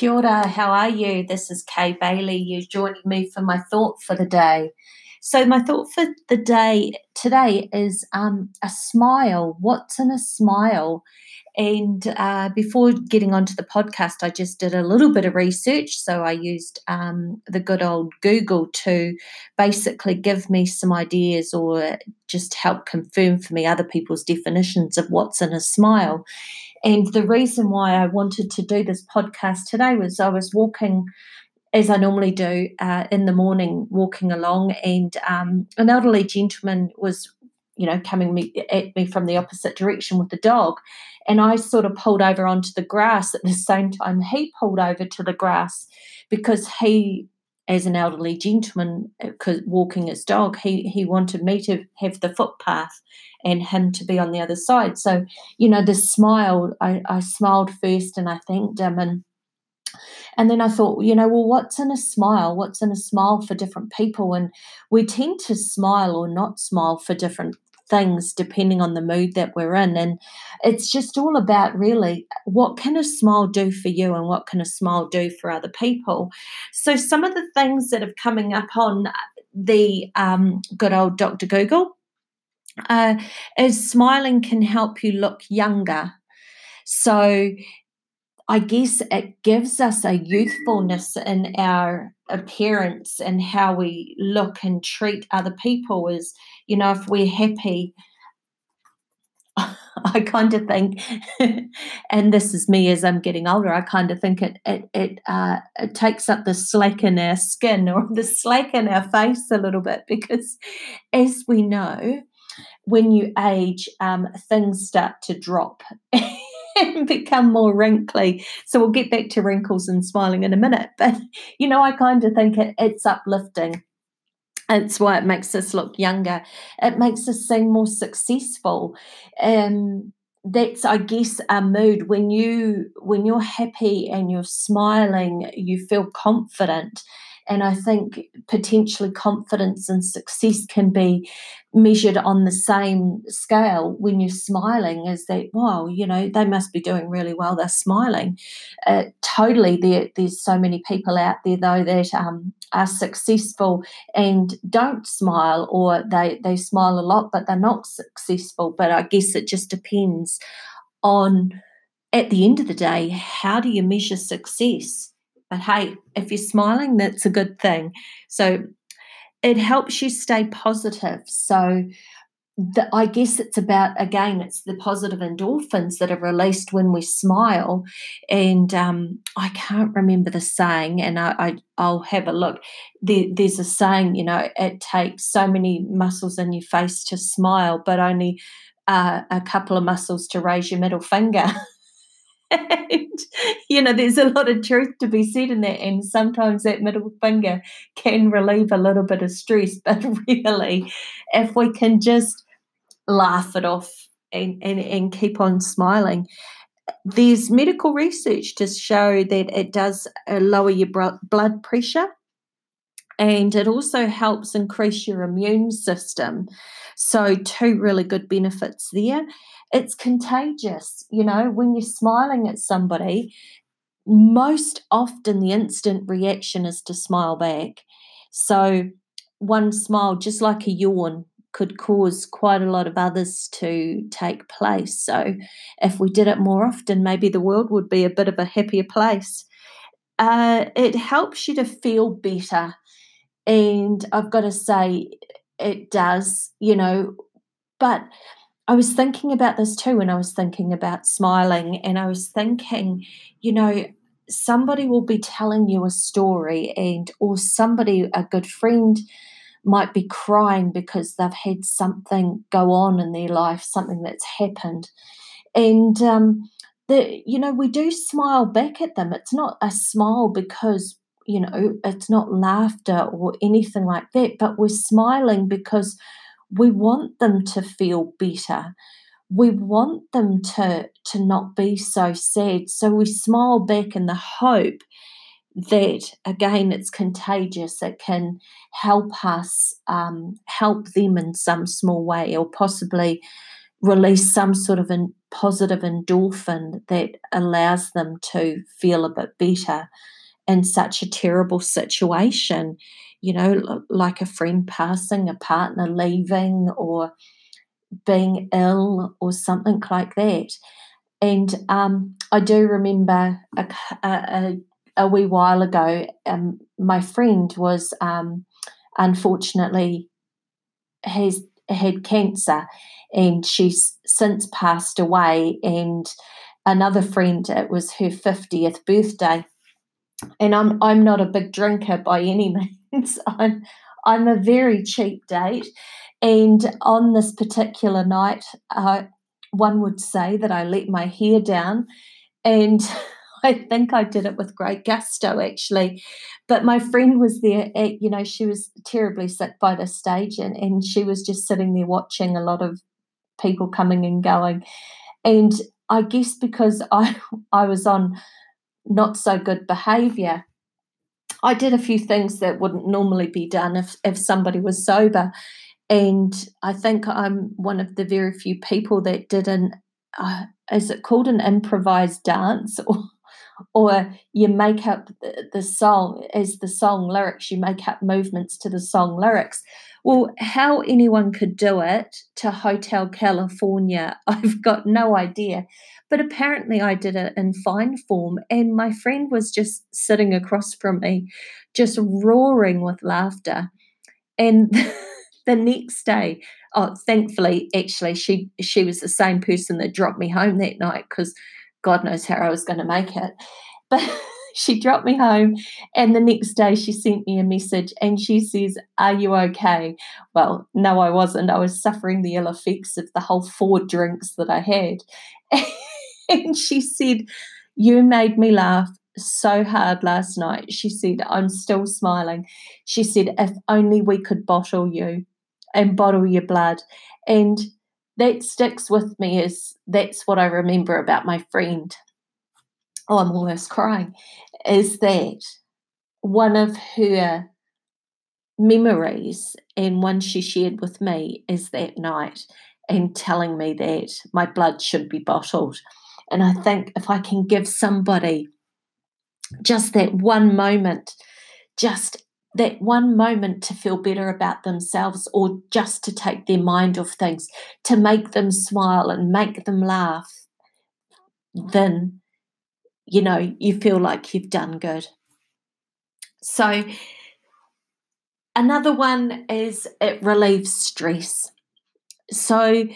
Kia ora, how are you? This is Kay Bayly. You're joining me for my thought for the day. So, my thought for the day today is um, a smile. What's in a smile? And uh, before getting onto the podcast, I just did a little bit of research. So, I used um, the good old Google to basically give me some ideas or just help confirm for me other people's definitions of what's in a smile. And the reason why I wanted to do this podcast today was I was walking, as I normally do, uh, in the morning, walking along, and um, an elderly gentleman was, you know, coming me, at me from the opposite direction with the dog. And I sort of pulled over onto the grass at the same time he pulled over to the grass because he as an elderly gentleman uh, walking his dog, he he wanted me to have the footpath and him to be on the other side. So, you know, the smile, I, I smiled first and I thanked him and and then I thought, you know, well, what's in a smile? What's in a smile for different people? And we tend to smile or not smile for different things depending on the mood that we're in. And it's just all about really what can a smile do for you and what can a smile do for other people. So, some of the things that have coming up on the um, good old Dr. Google uh, is smiling can help you look younger. So I guess it gives us a youthfulness in our appearance and how we look and treat other people. Is, you know, if we're happy, I kind of think, and this is me as I'm getting older. I kind of think it it it, uh, it takes up the slack in our skin or the slack in our face a little bit because, as we know, when you age, um, things start to drop and become more wrinkly. So we'll get back to wrinkles and smiling in a minute. But, you know, I kind of think it, it's uplifting. It's why it makes us look younger. It makes us seem more successful. Um, that's i guess a mood when you when you're happy and you're smiling you feel confident and I think potentially confidence and success can be measured on the same scale when you're smiling as that, wow, you know, they must be doing really well. They're smiling. Uh, totally, there, there's so many people out there, though, that um, are successful and don't smile or they, they smile a lot, but they're not successful. But I guess it just depends on, at the end of the day, how do you measure success? But hey, if you're smiling, that's a good thing. So it helps you stay positive. So the, I guess it's about again, it's the positive endorphins that are released when we smile. And um, I can't remember the saying, and I, I will have a look. There, there's a saying, you know, it takes so many muscles in your face to smile, but only uh, a couple of muscles to raise your middle finger. and you know there's a lot of truth to be said in that and sometimes that middle finger can relieve a little bit of stress but really if we can just laugh it off and, and, and keep on smiling there's medical research to show that it does uh, lower your blood pressure and it also helps increase your immune system so two really good benefits there it's contagious. You know, when you're smiling at somebody, most often the instant reaction is to smile back. So, one smile, just like a yawn, could cause quite a lot of others to take place. So, if we did it more often, maybe the world would be a bit of a happier place. Uh, it helps you to feel better. And I've got to say, it does, you know, but I was thinking about this too when I was thinking about smiling, and I was thinking, you know, somebody will be telling you a story, and or somebody, a good friend, might be crying because they've had something go on in their life, something that's happened, and um, the you know we do smile back at them. It's not a smile because you know it's not laughter or anything like that, but we're smiling because we want them to feel better. We want them to to not be so sad. So we smile back in the hope that again it's contagious. It can help us um, help them in some small way or possibly release some sort of a positive endorphin that allows them to feel a bit better in such a terrible situation, you know, like a friend passing, a partner leaving, or being ill, or something like that. And um, I do remember a, a, a, wee while ago, um, my friend was um, unfortunately has had cancer and she's since passed away and another friend it was her 50th birthday and I'm I'm not a big drinker by any means. I'm I'm a very cheap date, and on this particular night, uh, one would say that I let my hair down, and I think I did it with great gusto actually. But my friend was there. At, you know, she was terribly sick by this stage, and and she was just sitting there watching a lot of people coming and going, and I guess because I I was on not so good behavior. I did a few things that wouldn't normally be done if, if somebody was sober. And I think I'm one of the very few people that did an, uh, is it called an improvised dance? Or, or you make up the, the song as the song lyrics, you make up movements to the song lyrics. Well, how anyone could do it to Hotel California, I've got no idea. But apparently, I did it in fine form, and my friend was just sitting across from me, just roaring with laughter. And the next day, oh, thankfully, actually, she she was the same person that dropped me home that night because God knows how I was going to make it. But she dropped me home, and the next day she sent me a message and she says, Are you okay? Well, no, I wasn't. I was suffering the ill effects of the whole four drinks that I had. and she said, You made me laugh so hard last night. She said, I'm still smiling. She said, If only we could bottle you and bottle your blood. And that sticks with me as that's what I remember about my friend. Oh, I'm almost crying. Is that one of her memories and one she shared with me is that night and telling me that my blood should be bottled and I think if I can give somebody just that one moment, just that one moment to feel better about themselves or just to take their mind off things, to make them smile and make them laugh, then, you know, you feel like you've done good. So, another one is it relieves stress. So,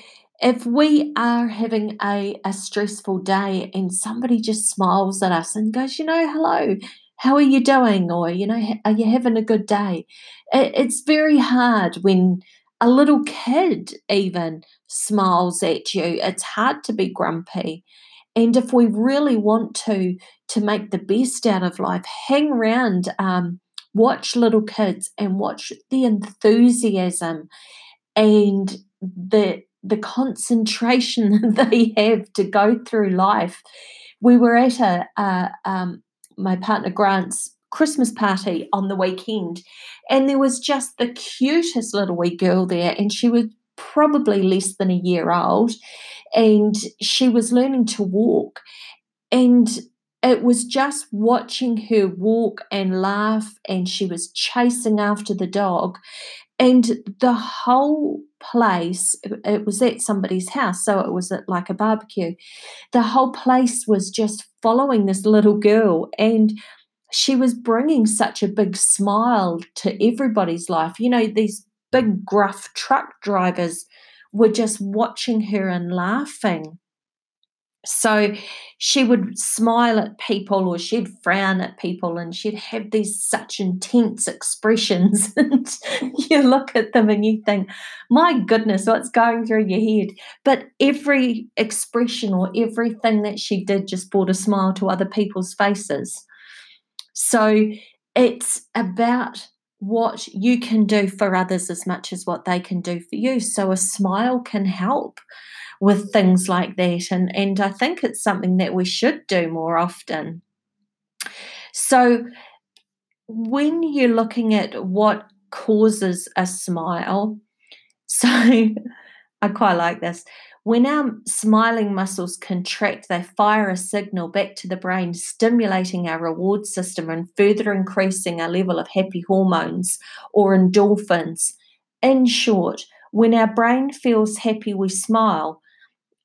if we are having a, a stressful day and somebody just smiles at us and goes, you know, hello, how are you doing? Or, you know, are you having a good day? It, it's very hard when a little kid even smiles at you. It's hard to be grumpy. And if we really want to to make the best out of life, hang around, um, watch little kids and watch the enthusiasm and the the concentration that they have to go through life. We were at a, um, my partner Grant's Christmas party on the weekend, and there was just the cutest little wee girl there, and she was probably less than a year old, and she was learning to walk, and it was just watching her walk and laugh, and she was chasing after the dog, and the whole place it was at somebody's house so it was at like a barbecue. The whole place was just following this little girl and she was bringing such a big smile to everybody's life. You know these big gruff truck drivers were just watching her and laughing so she would smile at people or she'd frown at people and she'd have these such intense expressions. and you look at them and you think, my goodness, what's going through your head? But every expression or everything that she did just brought a smile to other people's faces. So it's about what you can do for others as much as what they can do for you. So a smile can help with things like that. And, and I think it's something that we should do more often. So, when you're looking at what causes a smile, so I quite like this. When our smiling muscles contract, they fire a signal back to the brain, stimulating our reward system and further increasing our level of happy hormones or endorphins. In short, when our brain feels happy, we smile.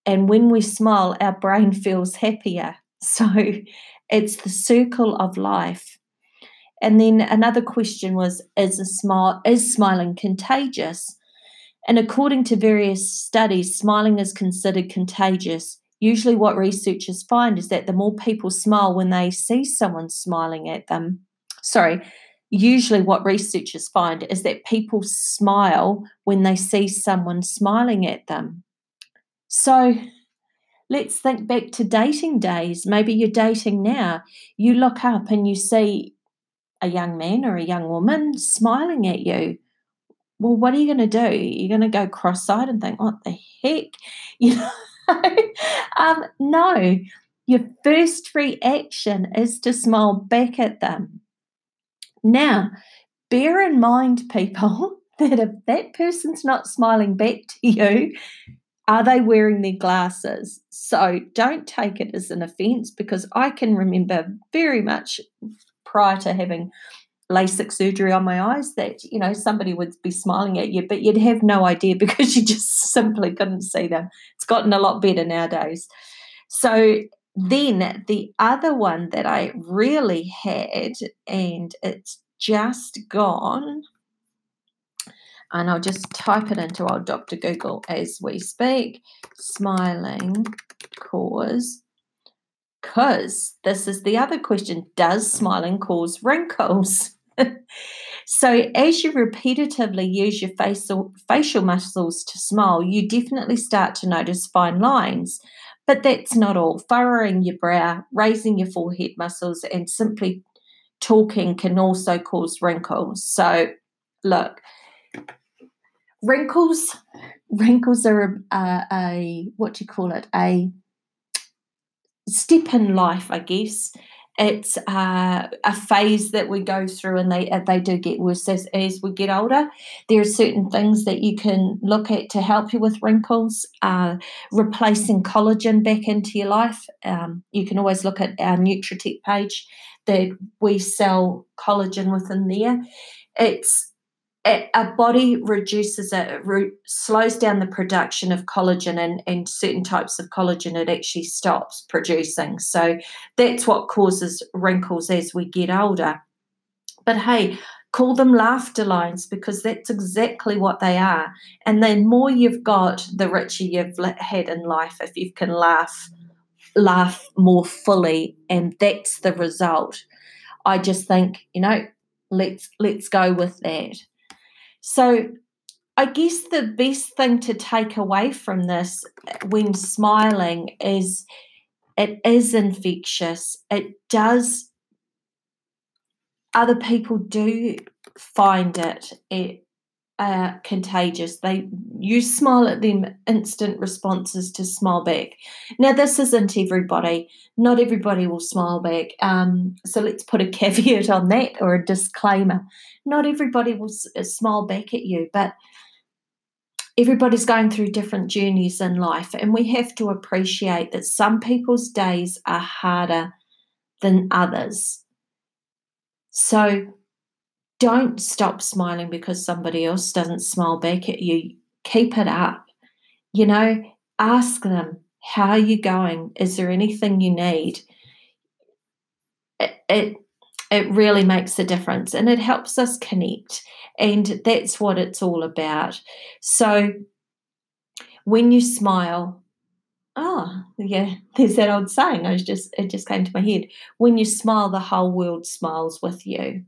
And when we smile, our brain feels happier. So it's the circle of life. And then another question was is a smile is smiling contagious? And according to various studies, smiling is considered contagious. Usually, what researchers find is that the more people smile when they see someone smiling at them, sorry, usually what researchers find is that people smile when they see someone smiling at them. So, let's think back to dating days. Maybe you're dating now. You look up and you see a young man or a young woman smiling at you well, what are you going to do? You're going to go cross-eyed and think, what the heck? You know, um, no. Your first reaction is to smile back at them. Now, bear in mind, people, that if that person's not smiling back to you, are they wearing their glasses? So don't take it as an offense because I can remember very much prior to having LASIK surgery on my eyes that, you know, somebody would be smiling at you, but you'd have no idea because you just simply couldn't see them. It's gotten a lot better nowadays. So then the other one that I really had, and it's just gone, and I'll just type it into our Dr. Google as we speak smiling cause because this is the other question does smiling cause wrinkles so, as you repetitively use your facial, facial muscles to smile, you definitely start to notice fine lines. But that's not all. Furrowing your brow, raising your forehead muscles, and simply talking can also cause wrinkles. So, look, wrinkles. Wrinkles are a, a what do you call it? A step in life i guess. It's uh, a phase that we go through and they uh, they do get worse as, as we get older. There are certain things that you can look at to help you with wrinkles. Uh, replacing collagen back into your life. Um, you can always look at our Nutritec page that we sell collagen within there. It's a body reduces it, re- slows down the production of collagen, and, and certain types of collagen it actually stops producing. So that's what causes wrinkles as we get older. But hey, call them laughter lines because that's exactly what they are. And the more you've got, the richer you've had in life if you can laugh, laugh more fully, and that's the result. I just think you know, let's let's go with that. So, I guess the best thing to take away from this eh, when smiling is it is infectious. It does, other people do find it, it uh, contagious. They you smile at them, instant responses to smile back. Now, this isn't everybody. Not everybody will smile back. Um, so let's put a caveat on that or a disclaimer not everybody will uh, smile back at you, but everybody's going through different journeys in life, and we have to appreciate that some people's days are harder than others. So don't stop smiling because somebody else doesn't smile back at you. Keep it up. You know, ask them, how are you going? Is there anything you need? It, it it really makes a difference and it helps us connect. And that's what it's all about. So when you smile, oh yeah, there's that old saying. I was just it just came to my head. When you smile, the whole world smiles with you.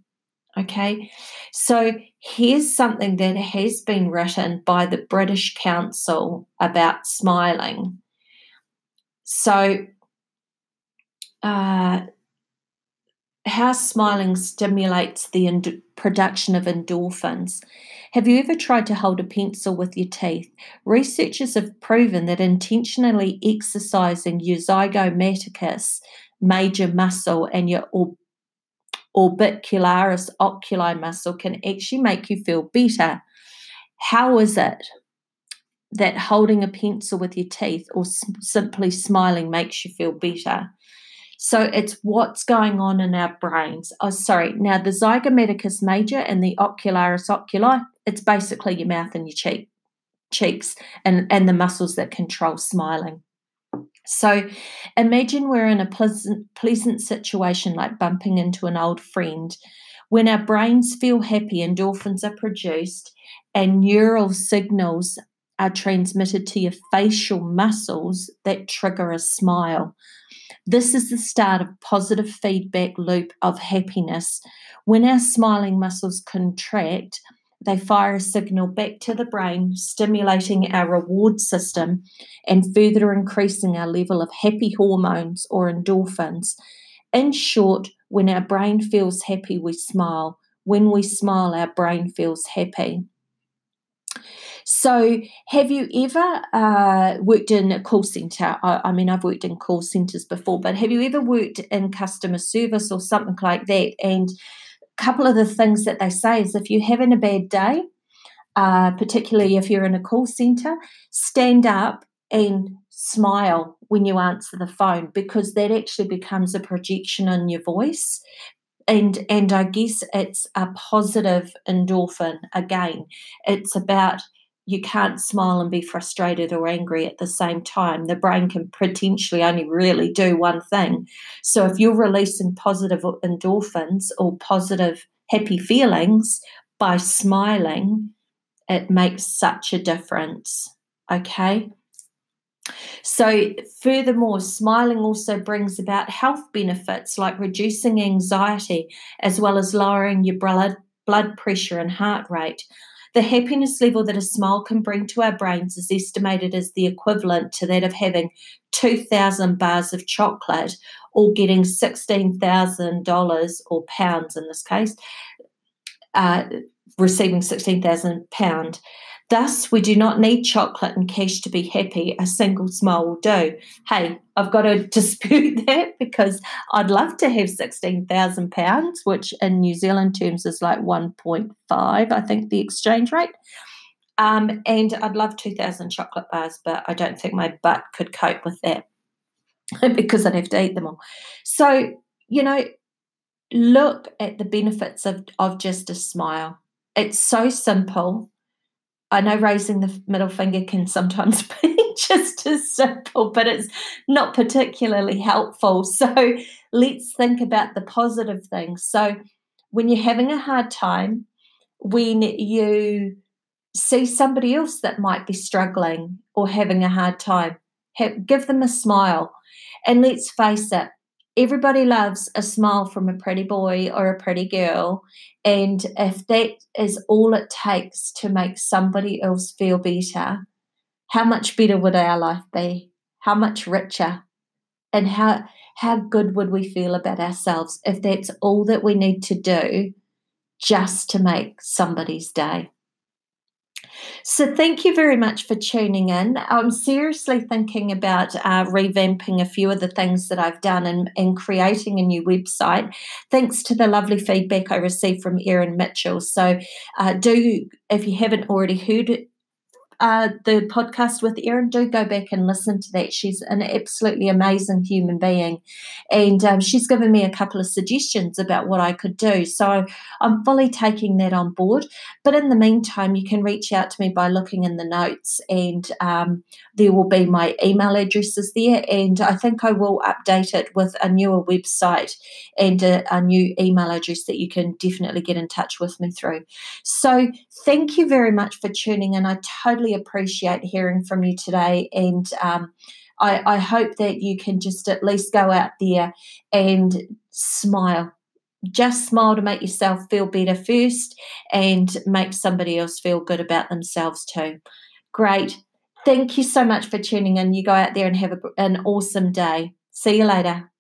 Okay, so here's something that has been written by the British Council about smiling. So, uh, how smiling stimulates the end- production of endorphins. Have you ever tried to hold a pencil with your teeth? Researchers have proven that intentionally exercising your zygomaticus major muscle and your orbicularis oculi muscle can actually make you feel better. How is it? that holding a pencil with your teeth or s- simply smiling makes you feel better. So it's what's going on in our brains. Oh, sorry. Now, the zygomaticus major and the ocularis oculi, it's basically your mouth and your cheek, cheeks and, and the muscles that control smiling. So imagine we're in a pleasant, pleasant situation like bumping into an old friend. When our brains feel happy, endorphins are produced and neural signals are transmitted to your facial muscles that trigger a smile. This is the start of positive feedback loop of happiness. When our smiling muscles contract, they fire a signal back to the brain, stimulating our reward system and further increasing our level of happy hormones or endorphins. In short, when our brain feels happy, we smile. When we smile, our brain feels happy. So, have you ever uh, worked in a call center? I, I, mean, I've worked in call centers before, but have you ever worked in customer service or something like that? And couple of the things that they say is if you're having a bad day, uh, particularly if you're in a call center, stand up and smile when you answer the phone because that actually becomes a projection in your voice. And and i guess it's a positive endorphin again. It's about you can't smile and be frustrated or angry at the same time. The brain can potentially only really do one thing. So if you're releasing positive endorphins or positive happy feelings by smiling, it makes such a difference. Okay. So, furthermore, smiling also brings about health benefits like reducing anxiety as well as lowering your blood, blood pressure and heart rate. The happiness level that a smile can bring to our brains is estimated as the equivalent to that of having 2,000 bars of chocolate or getting $16,000 or pounds in this case, uh, receiving 16,000 pound Thus, we do not need chocolate and cash to be happy. A single smile will do. Hey, I've got to dispute that because I'd love to have £16,000, which in New Zealand terms is like 1.5, I think, the exchange rate. Um, and I'd love 2,000 chocolate bars, but I don't think my butt could cope with that because I'd have to eat them all. So, you know, look at the benefits of, of just a smile. It's so simple I know raising the middle finger can sometimes be just as simple, but it's not particularly helpful. So let's think about the positive things. So when you're having a hard time, when you see somebody else that might be struggling or having a hard time, have, give them a smile. And let's face it, everybody loves a smile from a pretty boy or a pretty girl. And if that is all it takes to make somebody else feel better, how much better would our life be? How much richer? And how how good would we feel about ourselves if that's all that we need to do just to make somebody's day? So, thank you very much for tuning in. I'm seriously thinking about uh, revamping a few of the things that I've done and, and creating a new website, thanks to the lovely feedback I received from Erin Mitchell. So, uh, do, if you haven't already heard uh, the podcast with Erin, do go back and listen to that. She's an absolutely amazing human being. And um, she's given me a couple of suggestions about what I could do. So I'm fully taking that on board. But in the meantime, you can reach out to me by looking in the notes, and um, there will be my email addresses there. And I think I will update it with a newer website and a, a new email address that you can definitely get in touch with me through. So thank you very much for tuning in. I totally appreciate hearing from you today. And um, I, I hope that you can just at least go out there and smile just smile to make yourself feel better first and make somebody else feel good about themselves too. Great. Thank you so much for tuning in. You go out there and have a, an awesome day. See you later.